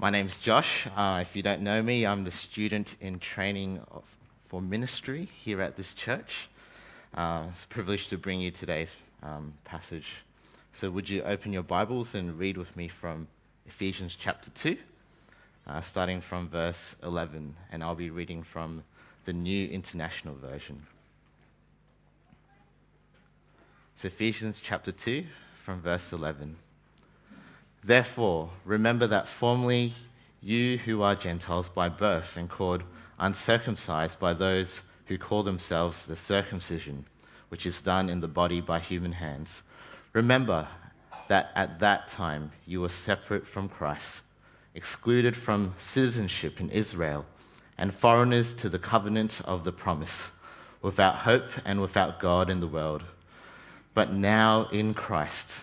My name's Josh. Uh, if you don't know me, I'm the student in training of, for ministry here at this church. Uh, it's a privilege to bring you today's um, passage. So, would you open your Bibles and read with me from Ephesians chapter 2, uh, starting from verse 11, and I'll be reading from the New International Version. It's Ephesians chapter 2, from verse 11. Therefore, remember that formerly you who are Gentiles by birth and called uncircumcised by those who call themselves the circumcision, which is done in the body by human hands, remember that at that time you were separate from Christ, excluded from citizenship in Israel, and foreigners to the covenant of the promise, without hope and without God in the world. But now in Christ,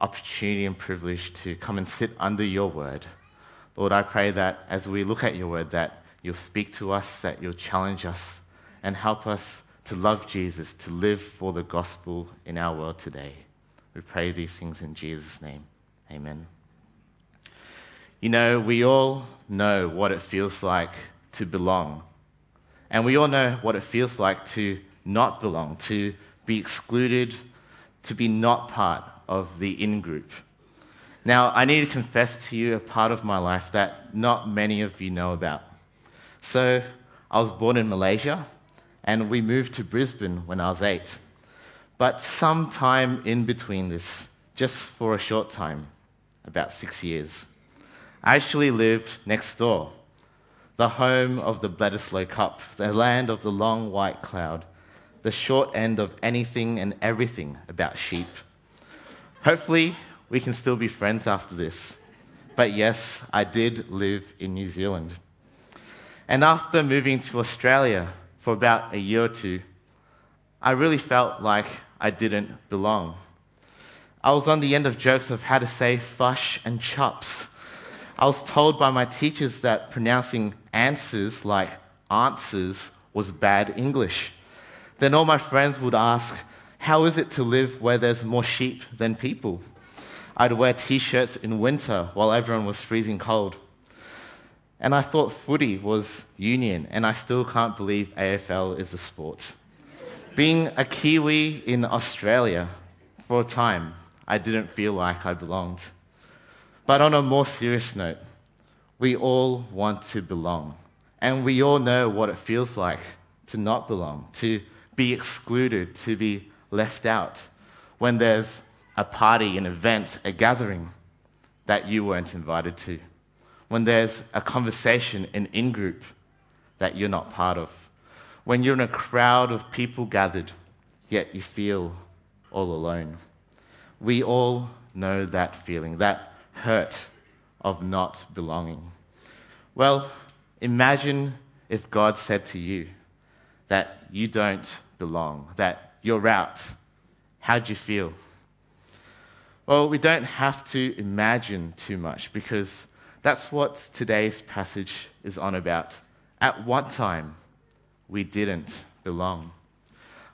opportunity and privilege to come and sit under your word. Lord, I pray that as we look at your word, that you'll speak to us, that you'll challenge us, and help us to love Jesus, to live for the gospel in our world today. We pray these things in Jesus' name. Amen. You know, we all know what it feels like to belong. And we all know what it feels like to not belong, to be excluded, to be not part of the in group. Now, I need to confess to you a part of my life that not many of you know about. So, I was born in Malaysia, and we moved to Brisbane when I was eight. But sometime in between this, just for a short time, about six years, I actually lived next door, the home of the Bledisloe Cup, the land of the long white cloud, the short end of anything and everything about sheep Hopefully, we can still be friends after this. But yes, I did live in New Zealand. And after moving to Australia for about a year or two, I really felt like I didn't belong. I was on the end of jokes of how to say fush and chops. I was told by my teachers that pronouncing answers like answers was bad English. Then all my friends would ask, how is it to live where there's more sheep than people? I'd wear t shirts in winter while everyone was freezing cold. And I thought footy was union, and I still can't believe AFL is a sport. Being a Kiwi in Australia for a time, I didn't feel like I belonged. But on a more serious note, we all want to belong. And we all know what it feels like to not belong, to be excluded, to be left out, when there's a party, an event, a gathering that you weren't invited to, when there's a conversation, an in group that you're not part of, when you're in a crowd of people gathered, yet you feel all alone. We all know that feeling, that hurt of not belonging. Well, imagine if God said to you that you don't belong, that your route. How'd you feel? Well, we don't have to imagine too much because that's what today's passage is on about. At one time, we didn't belong.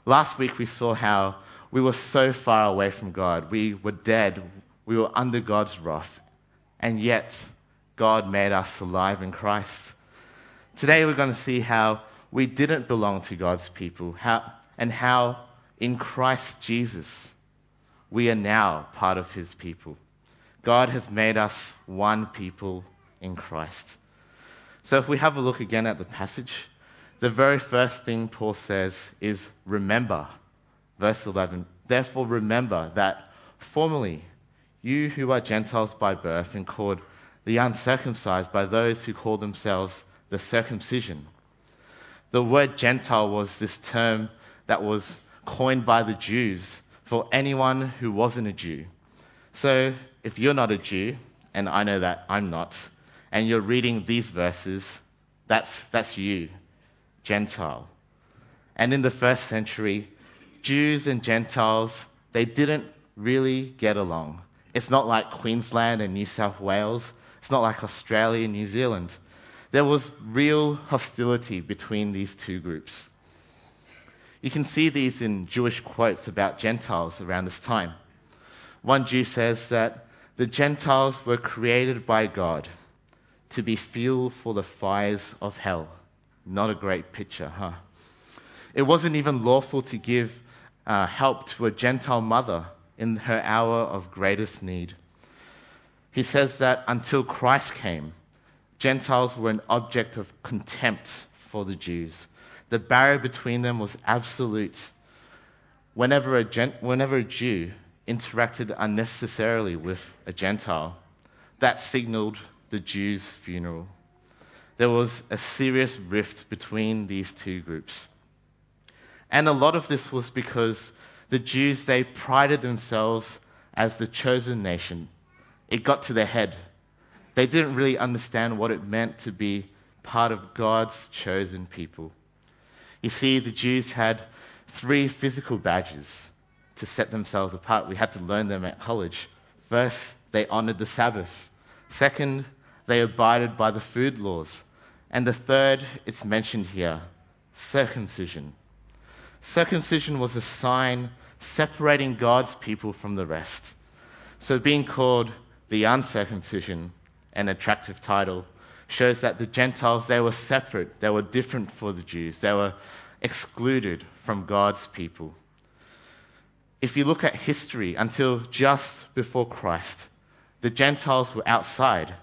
Last week we saw how we were so far away from God. We were dead. We were under God's wrath. And yet, God made us alive in Christ. Today we're going to see how we didn't belong to God's people how, and how in Christ Jesus we are now part of his people. God has made us one people in Christ. So if we have a look again at the passage, the very first thing Paul says is remember. Verse 11. Therefore remember that formerly you who are Gentiles by birth and called the uncircumcised by those who call themselves the circumcision. The word Gentile was this term that was coined by the Jews for anyone who wasn't a Jew. So if you're not a Jew, and I know that I'm not, and you're reading these verses, that's, that's you, Gentile. And in the first century, Jews and Gentiles, they didn't really get along. It's not like Queensland and New South Wales. It's not like Australia and New Zealand. There was real hostility between these two groups. You can see these in Jewish quotes about Gentiles around this time. One Jew says that the Gentiles were created by God to be fuel for the fires of hell. Not a great picture, huh? It wasn't even lawful to give uh, help to a Gentile mother in her hour of greatest need. He says that until Christ came, Gentiles were an object of contempt for the Jews. The barrier between them was absolute. Whenever a, whenever a Jew interacted unnecessarily with a Gentile, that signaled the Jew's funeral. There was a serious rift between these two groups. And a lot of this was because the Jews, they prided themselves as the chosen nation. It got to their head. They didn't really understand what it meant to be part of God's chosen people. You see, the Jews had three physical badges to set themselves apart. We had to learn them at college. First, they honored the Sabbath. Second, they abided by the food laws. And the third, it's mentioned here circumcision. Circumcision was a sign separating God's people from the rest. So being called the uncircumcision, an attractive title, shows that the Gentiles, they were separate, they were different for the Jews, they were excluded from God's people. If you look at history until just before Christ, the Gentiles were outside.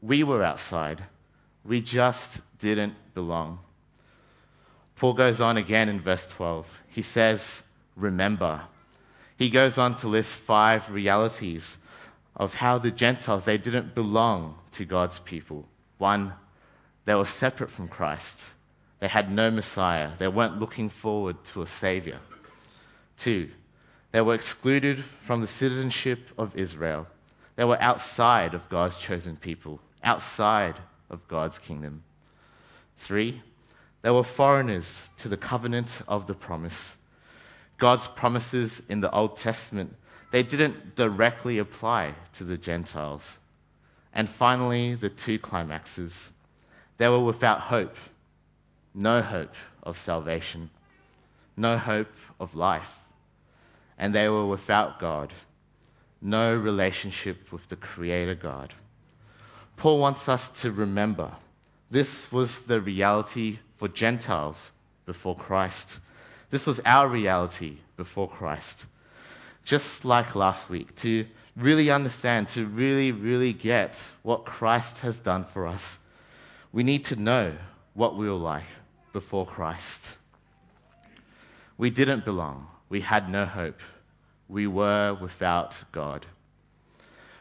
We were outside. We just didn't belong. Paul goes on again in verse 12. He says, Remember. He goes on to list five realities of how the Gentiles, they didn't belong to God's people. One, they were separate from Christ. They had no Messiah. They weren't looking forward to a Savior. Two, they were excluded from the citizenship of Israel. They were outside of God's chosen people, outside of God's kingdom. Three, they were foreigners to the covenant of the promise. God's promises in the Old Testament, they didn't directly apply to the Gentiles. And finally, the two climaxes. They were without hope, no hope of salvation, no hope of life. And they were without God, no relationship with the Creator God. Paul wants us to remember this was the reality for Gentiles before Christ. This was our reality before Christ. Just like last week, to really understand, to really, really get what Christ has done for us, we need to know what we were like before Christ. We didn't belong. We had no hope. We were without God.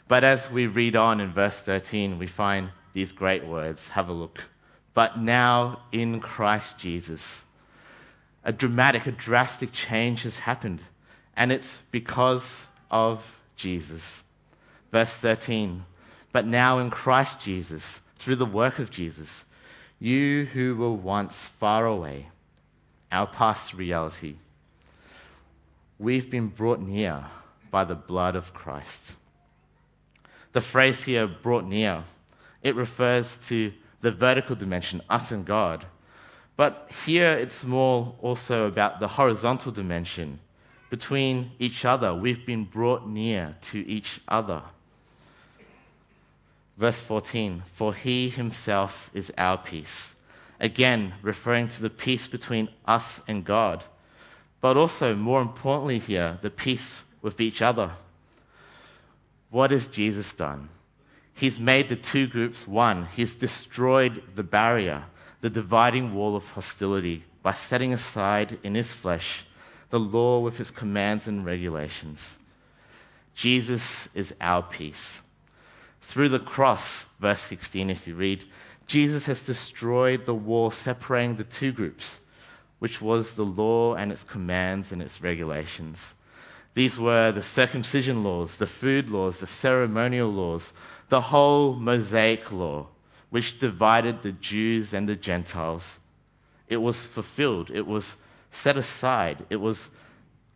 But as we read on in verse 13, we find these great words. Have a look but now in Christ Jesus. A dramatic, a drastic change has happened, and it's because of Jesus. Verse 13, but now in Christ Jesus, through the work of Jesus, you who were once far away, our past reality, we've been brought near by the blood of Christ. The phrase here, brought near, it refers to the vertical dimension, us and God. But here it's more also about the horizontal dimension. Between each other, we've been brought near to each other. Verse 14 For he himself is our peace. Again, referring to the peace between us and God. But also, more importantly, here, the peace with each other. What has Jesus done? He's made the two groups one. He's destroyed the barrier the dividing wall of hostility by setting aside in his flesh the law with its commands and regulations. Jesus is our peace. Through the cross, verse 16, if you read, Jesus has destroyed the wall separating the two groups, which was the law and its commands and its regulations. These were the circumcision laws, the food laws, the ceremonial laws, the whole Mosaic law which divided the Jews and the Gentiles. It was fulfilled, it was set aside, it was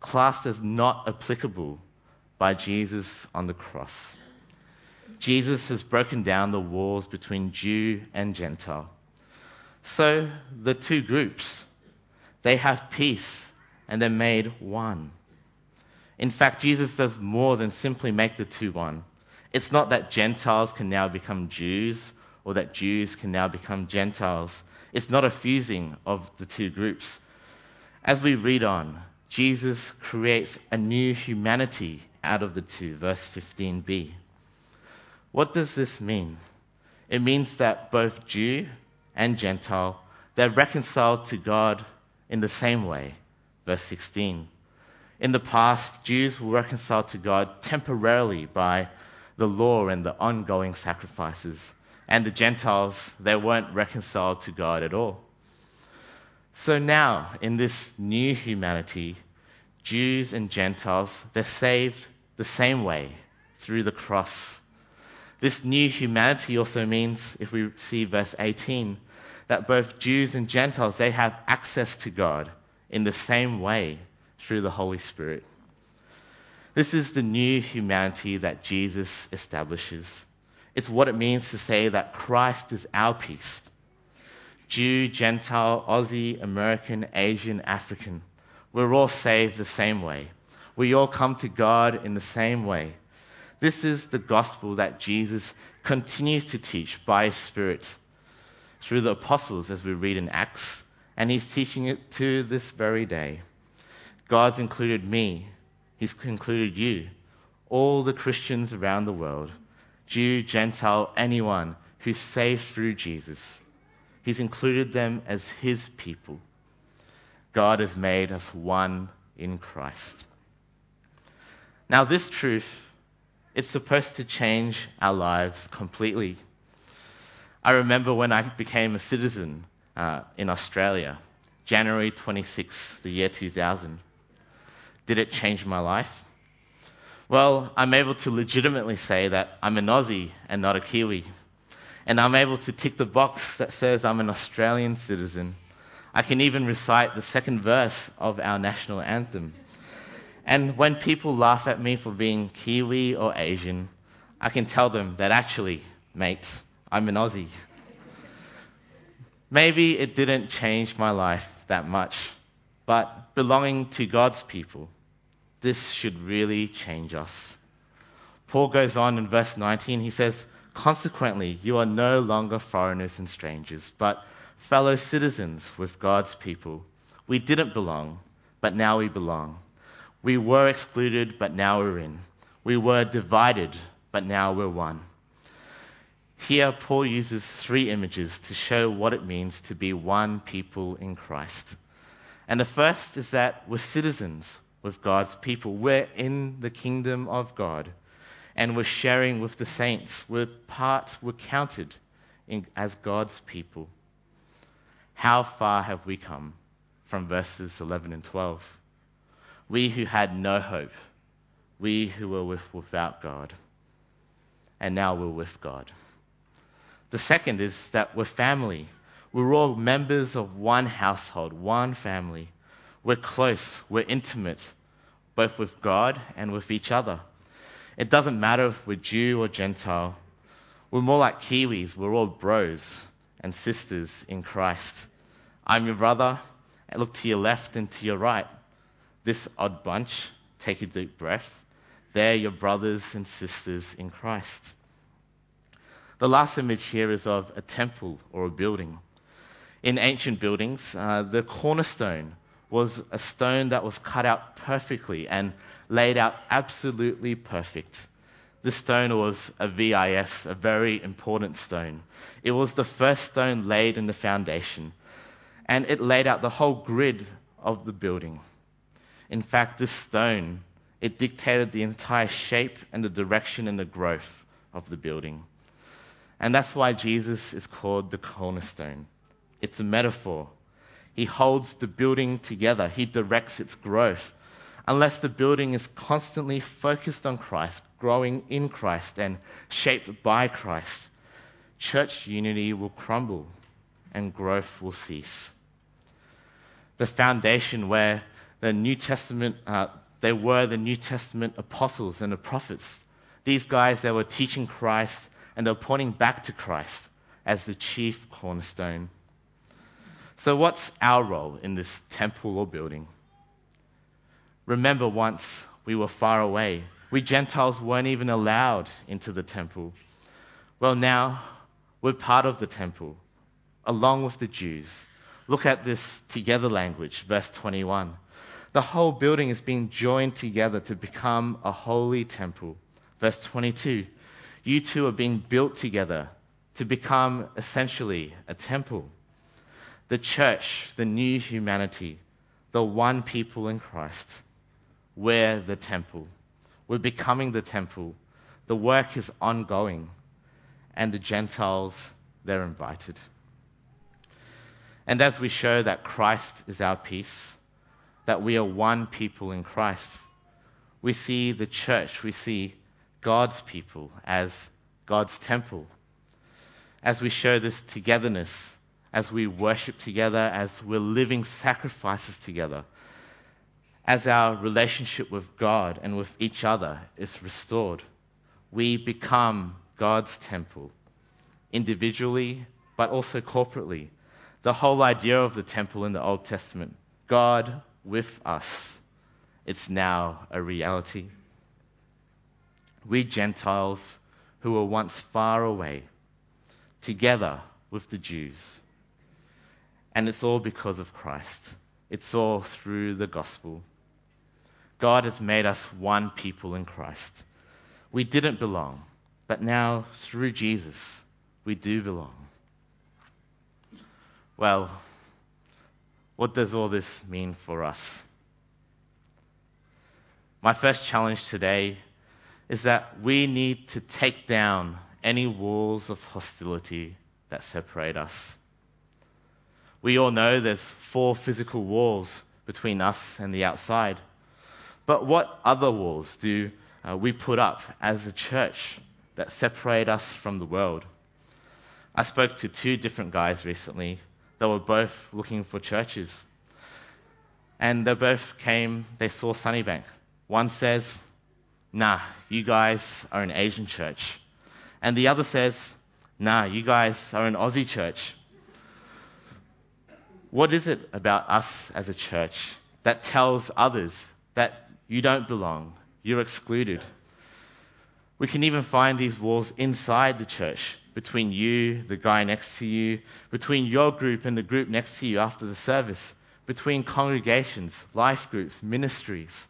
classed as not applicable by Jesus on the cross. Jesus has broken down the walls between Jew and Gentile. So the two groups, they have peace and they're made one. In fact, Jesus does more than simply make the two one. It's not that Gentiles can now become Jews or that Jews can now become Gentiles. It's not a fusing of the two groups. As we read on, Jesus creates a new humanity out of the two, verse 15b. What does this mean? It means that both Jew and Gentile, they're reconciled to God in the same way, verse 16. In the past, Jews were reconciled to God temporarily by the law and the ongoing sacrifices and the Gentiles, they weren't reconciled to God at all. So now, in this new humanity, Jews and Gentiles, they're saved the same way through the cross. This new humanity also means, if we see verse 18, that both Jews and Gentiles, they have access to God in the same way through the Holy Spirit. This is the new humanity that Jesus establishes. It's what it means to say that Christ is our peace. Jew, Gentile, Aussie, American, Asian, African. We're all saved the same way. We all come to God in the same way. This is the gospel that Jesus continues to teach by His Spirit through the apostles, as we read in Acts, and He's teaching it to this very day. God's included me, He's included you, all the Christians around the world. Jew, Gentile, anyone who's saved through Jesus. He's included them as his people. God has made us one in Christ. Now, this truth, it's supposed to change our lives completely. I remember when I became a citizen uh, in Australia, January 26, the year 2000. Did it change my life? Well, I'm able to legitimately say that I'm an Aussie and not a Kiwi. And I'm able to tick the box that says I'm an Australian citizen. I can even recite the second verse of our national anthem. And when people laugh at me for being Kiwi or Asian, I can tell them that actually, mate, I'm an Aussie. Maybe it didn't change my life that much, but belonging to God's people, this should really change us. Paul goes on in verse 19, he says, Consequently, you are no longer foreigners and strangers, but fellow citizens with God's people. We didn't belong, but now we belong. We were excluded, but now we're in. We were divided, but now we're one. Here, Paul uses three images to show what it means to be one people in Christ. And the first is that we're citizens with God's people. We're in the kingdom of God and we're sharing with the saints. We're part, we're counted in, as God's people. How far have we come from verses 11 and 12? We who had no hope, we who were with, without God, and now we're with God. The second is that we're family. We're all members of one household, one family. We're close, we're intimate, both with God and with each other. It doesn't matter if we're Jew or Gentile. We're more like Kiwis. We're all bros and sisters in Christ. I'm your brother. And look to your left and to your right. This odd bunch, take a deep breath. They're your brothers and sisters in Christ. The last image here is of a temple or a building. In ancient buildings, uh, the cornerstone was a stone that was cut out perfectly and laid out absolutely perfect. This stone was a VIS, a very important stone. It was the first stone laid in the foundation, and it laid out the whole grid of the building. In fact, this stone, it dictated the entire shape and the direction and the growth of the building. And that's why Jesus is called the cornerstone. It's a metaphor. He holds the building together. He directs its growth unless the building is constantly focused on Christ, growing in Christ, and shaped by Christ, church unity will crumble and growth will cease. The foundation where the New Testament, uh, they were the New Testament apostles and the prophets. These guys, they were teaching Christ and they're pointing back to Christ as the chief cornerstone. So, what's our role in this temple or building? Remember once we were far away. We Gentiles weren't even allowed into the temple. Well, now we're part of the temple, along with the Jews. Look at this together language, verse 21. The whole building is being joined together to become a holy temple. Verse 22. You two are being built together to become essentially a temple. The church, the new humanity, the one people in Christ we're the temple. We're becoming the temple. The work is ongoing. And the Gentiles, they're invited. And as we show that Christ is our peace, that we are one people in Christ, we see the church, we see God's people as God's temple. As we show this togetherness, as we worship together, as we're living sacrifices together, as our relationship with God and with each other is restored, we become God's temple, individually, but also corporately. The whole idea of the temple in the Old Testament, God with us, it's now a reality. We Gentiles who were once far away, together with the Jews. And it's all because of Christ. It's all through the gospel. God has made us one people in Christ. We didn't belong, but now through Jesus, we do belong. Well, what does all this mean for us? My first challenge today is that we need to take down any walls of hostility that separate us. We all know there's four physical walls between us and the outside. But what other walls do uh, we put up as a church that separate us from the world? I spoke to two different guys recently that were both looking for churches. And they both came, they saw Sunnybank. One says, nah, you guys are an Asian church. And the other says, nah, you guys are an Aussie church. What is it about us as a church that tells others that you don't belong. You're excluded. We can even find these walls inside the church between you, the guy next to you, between your group and the group next to you after the service, between congregations, life groups, ministries.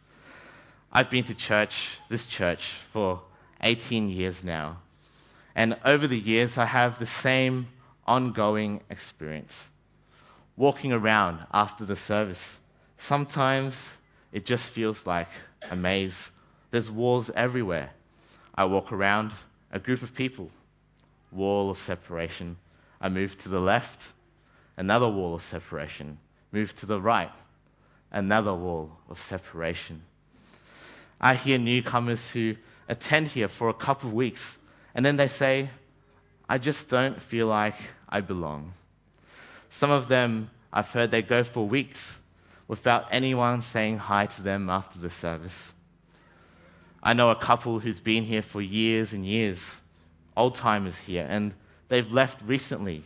I've been to church, this church, for 18 years now. And over the years, I have the same ongoing experience. Walking around after the service. Sometimes it just feels like a maze. There's walls everywhere. I walk around a group of people, wall of separation. I move to the left, another wall of separation. Move to the right, another wall of separation. I hear newcomers who attend here for a couple of weeks, and then they say, I just don't feel like I belong. Some of them, I've heard they go for weeks without anyone saying hi to them after the service. I know a couple who's been here for years and years, old timers here, and they've left recently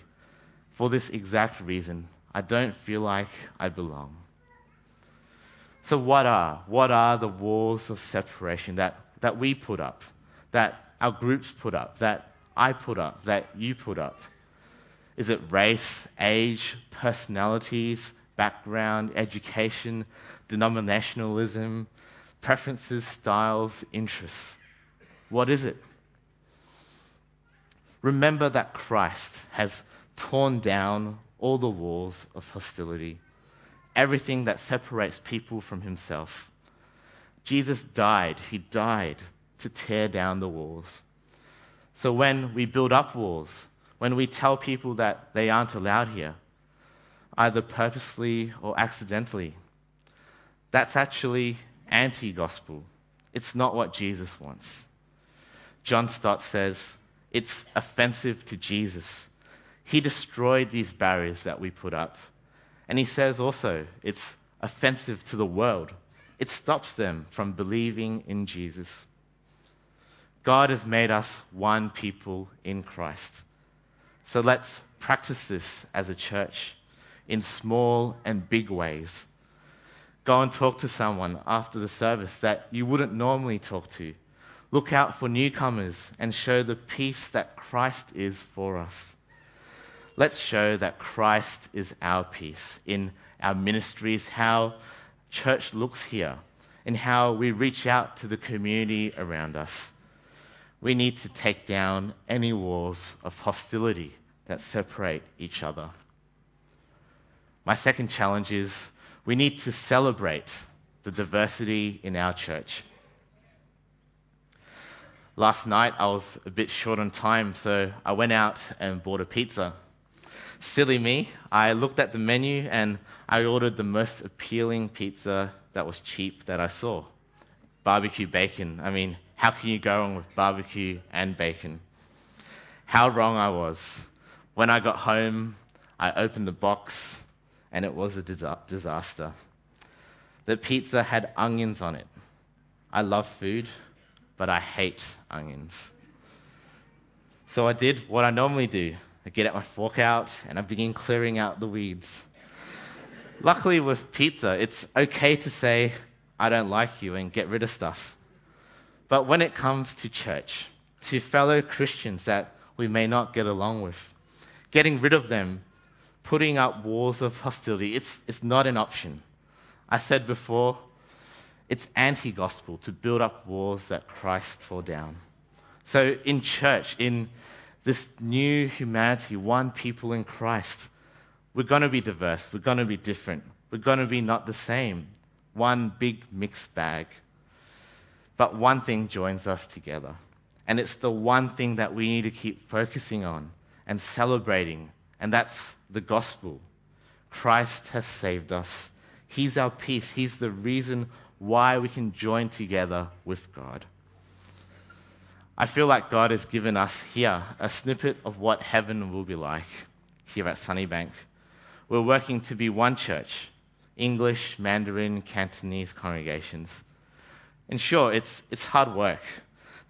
for this exact reason. I don't feel like I belong. So what are what are the walls of separation that, that we put up, that our groups put up, that I put up, that you put up? Is it race, age, personalities, background, education, denominationalism, preferences, styles, interests? What is it? Remember that Christ has torn down all the walls of hostility, everything that separates people from himself. Jesus died, he died to tear down the walls. So when we build up walls, when we tell people that they aren't allowed here, either purposely or accidentally, that's actually anti gospel. It's not what Jesus wants. John Stott says, it's offensive to Jesus. He destroyed these barriers that we put up. And he says also it's offensive to the world. It stops them from believing in Jesus. God has made us one people in Christ. So let's practice this as a church in small and big ways. Go and talk to someone after the service that you wouldn't normally talk to. Look out for newcomers and show the peace that Christ is for us. Let's show that Christ is our peace in our ministries, how church looks here, and how we reach out to the community around us. We need to take down any walls of hostility that separate each other. My second challenge is we need to celebrate the diversity in our church. Last night I was a bit short on time, so I went out and bought a pizza. Silly me, I looked at the menu and I ordered the most appealing pizza that was cheap that I saw. Barbecue bacon. I mean, how can you go wrong with barbecue and bacon? How wrong I was. When I got home, I opened the box and it was a disaster. The pizza had onions on it. I love food, but I hate onions. So I did what I normally do. I get out my fork out and I begin clearing out the weeds. Luckily, with pizza, it's okay to say, I don't like you and get rid of stuff. But when it comes to church, to fellow Christians that we may not get along with, getting rid of them, putting up walls of hostility, it's, it's not an option. I said before, it's anti gospel to build up walls that Christ tore down. So, in church, in this new humanity, one people in Christ, we're going to be diverse. We're going to be different. We're going to be not the same. One big mixed bag. But one thing joins us together. And it's the one thing that we need to keep focusing on and celebrating. And that's the gospel. Christ has saved us. He's our peace. He's the reason why we can join together with God. I feel like God has given us here a snippet of what heaven will be like here at Sunnybank. We're working to be one church English, Mandarin, Cantonese congregations. And sure, it's, it's hard work.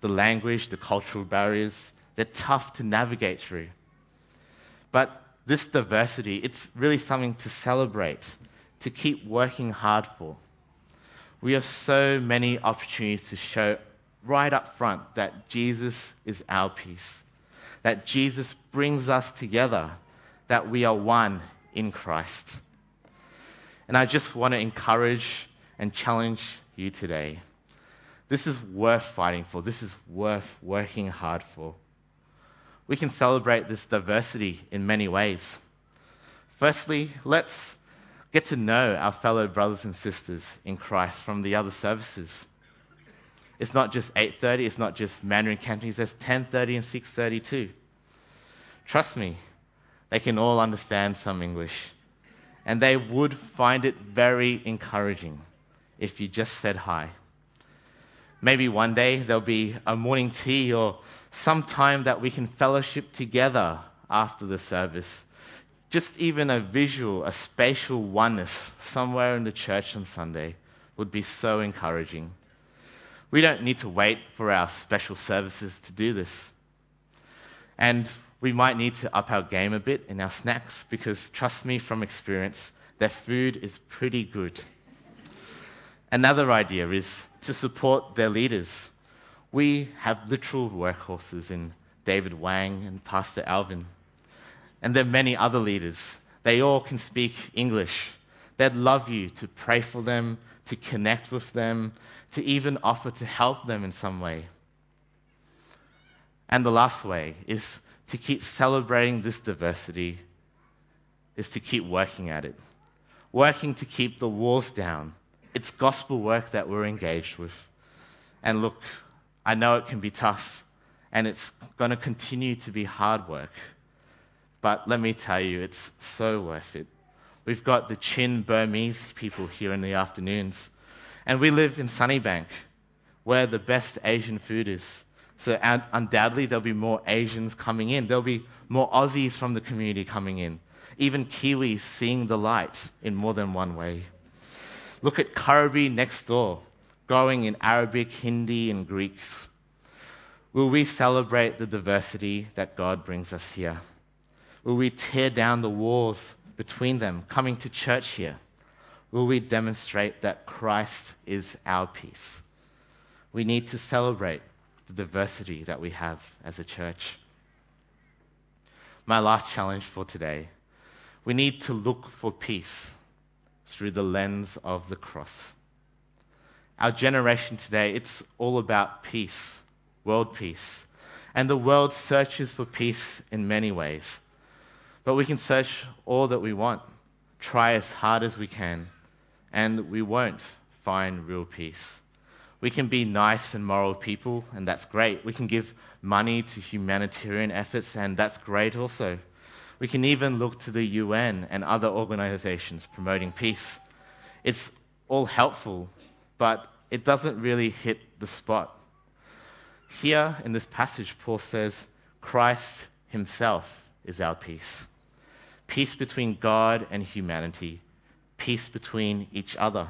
The language, the cultural barriers, they're tough to navigate through. But this diversity, it's really something to celebrate, to keep working hard for we have so many opportunities to show right up front that Jesus is our peace, that Jesus brings us together, that we are one in Christ. And I just want to encourage and challenge you today. This is worth fighting for. This is worth working hard for. We can celebrate this diversity in many ways. Firstly, let's get to know our fellow brothers and sisters in Christ from the other services. It's not just 8:30, it's not just Mandarin Cantonese, there's 10:30 and 6:30 too. Trust me, they can all understand some English. And they would find it very encouraging if you just said hi. Maybe one day there'll be a morning tea or some time that we can fellowship together after the service just even a visual, a spatial oneness somewhere in the church on Sunday would be so encouraging. We don't need to wait for our special services to do this. And we might need to up our game a bit in our snacks because, trust me from experience, their food is pretty good. Another idea is to support their leaders. We have literal workhorses in David Wang and Pastor Alvin. And there are many other leaders. They all can speak English. They'd love you to pray for them, to connect with them, to even offer to help them in some way. And the last way is to keep celebrating this diversity, is to keep working at it. Working to keep the walls down. It's gospel work that we're engaged with. And look, I know it can be tough, and it's going to continue to be hard work. But let me tell you, it's so worth it. We've got the Chin Burmese people here in the afternoons. And we live in Sunnybank, where the best Asian food is. So undoubtedly there'll be more Asians coming in. There'll be more Aussies from the community coming in. Even Kiwis seeing the light in more than one way. Look at Kuraby next door, growing in Arabic, Hindi, and Greeks. Will we celebrate the diversity that God brings us here? Will we tear down the walls between them coming to church here? Will we demonstrate that Christ is our peace? We need to celebrate the diversity that we have as a church. My last challenge for today we need to look for peace through the lens of the cross. Our generation today, it's all about peace, world peace. And the world searches for peace in many ways. But we can search all that we want, try as hard as we can, and we won't find real peace. We can be nice and moral people, and that's great. We can give money to humanitarian efforts, and that's great also. We can even look to the UN and other organizations promoting peace. It's all helpful, but it doesn't really hit the spot. Here in this passage, Paul says, Christ himself is our peace. Peace between God and humanity, peace between each other.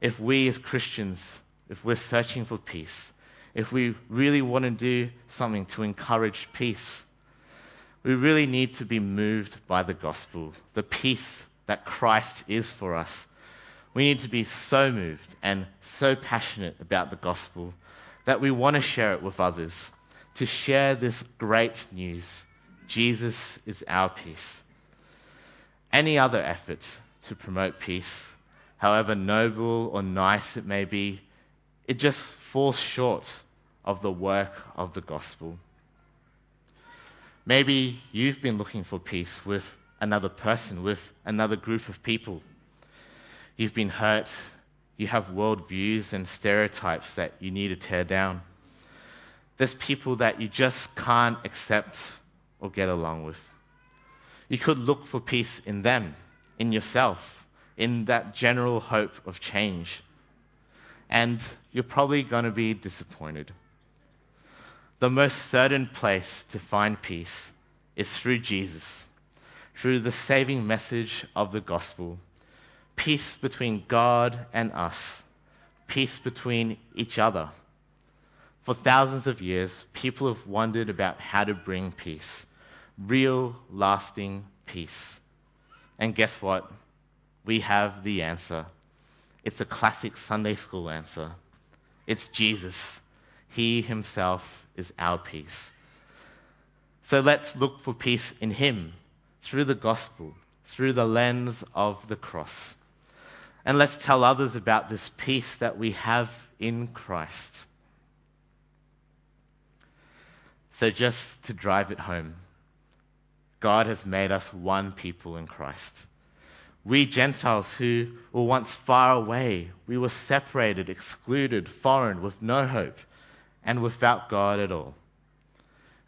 If we as Christians, if we're searching for peace, if we really want to do something to encourage peace, we really need to be moved by the gospel, the peace that Christ is for us. We need to be so moved and so passionate about the gospel that we want to share it with others, to share this great news. Jesus is our peace. Any other effort to promote peace, however noble or nice it may be, it just falls short of the work of the gospel. Maybe you've been looking for peace with another person, with another group of people. You've been hurt. You have worldviews and stereotypes that you need to tear down. There's people that you just can't accept or get along with. You could look for peace in them, in yourself, in that general hope of change. And you're probably going to be disappointed the most certain place to find peace is through Jesus, through the saving message of the gospel. Peace between God and us, peace between each other. For thousands of years, people have wondered about how to bring peace, real, lasting peace. And guess what? We have the answer. It's a classic Sunday school answer. It's Jesus. He himself is our peace. So let's look for peace in Him through the gospel, through the lens of the cross. And let's tell others about this peace that we have in Christ. So, just to drive it home, God has made us one people in Christ. We Gentiles who were once far away, we were separated, excluded, foreign, with no hope and without God at all.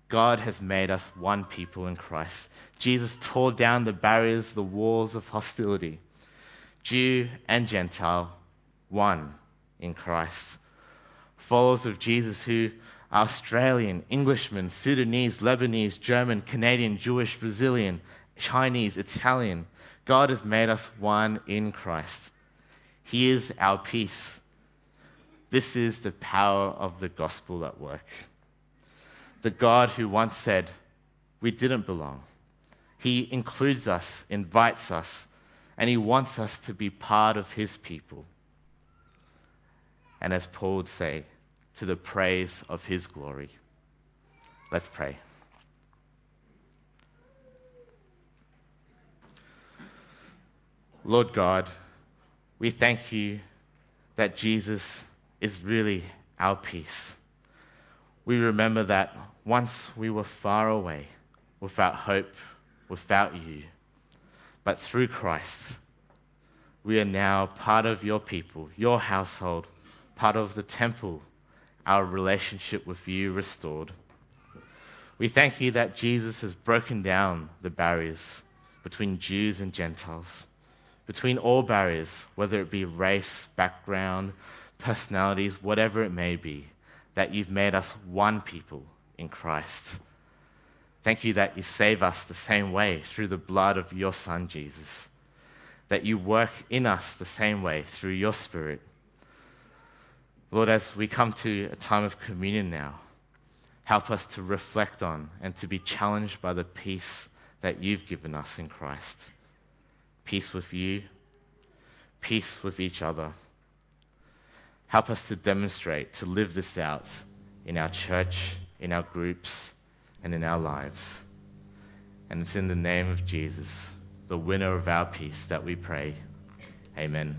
God has made us one people in Christ. Jesus tore down the barriers, the walls of hostility. Jew and Gentile, one in Christ. Followers of Jesus who are Australian, Englishman, Sudanese, Lebanese, German, Canadian, Jewish, Brazilian, Chinese, Italian. God has made us one in Christ. He is our peace. This is the power of the gospel at work. The God who once said, we didn't belong. He includes us, invites us, and He wants us to be part of His people. And as Paul would say, to the praise of His glory. Let's pray. Lord God, we thank you that Jesus is really our peace. We remember that once we were far away, without hope, without you, but through Christ, we are now part of your people, your household, part of the temple, our relationship with you restored. We thank you that Jesus has broken down the barriers between Jews and Gentiles, between all barriers, whether it be race, background, personalities, whatever it may be, that you've made us one people in Christ. Thank you that you save us the same way through the blood of your Son, Jesus. That you work in us the same way through your Spirit. Lord, as we come to a time of communion now, help us to reflect on and to be challenged by the peace that you've given us in Christ. Peace with you, peace with each other. Help us to demonstrate, to live this out in our church, in our groups, and in our lives. And it's in the name of Jesus, the winner of our peace, that we pray. Amen.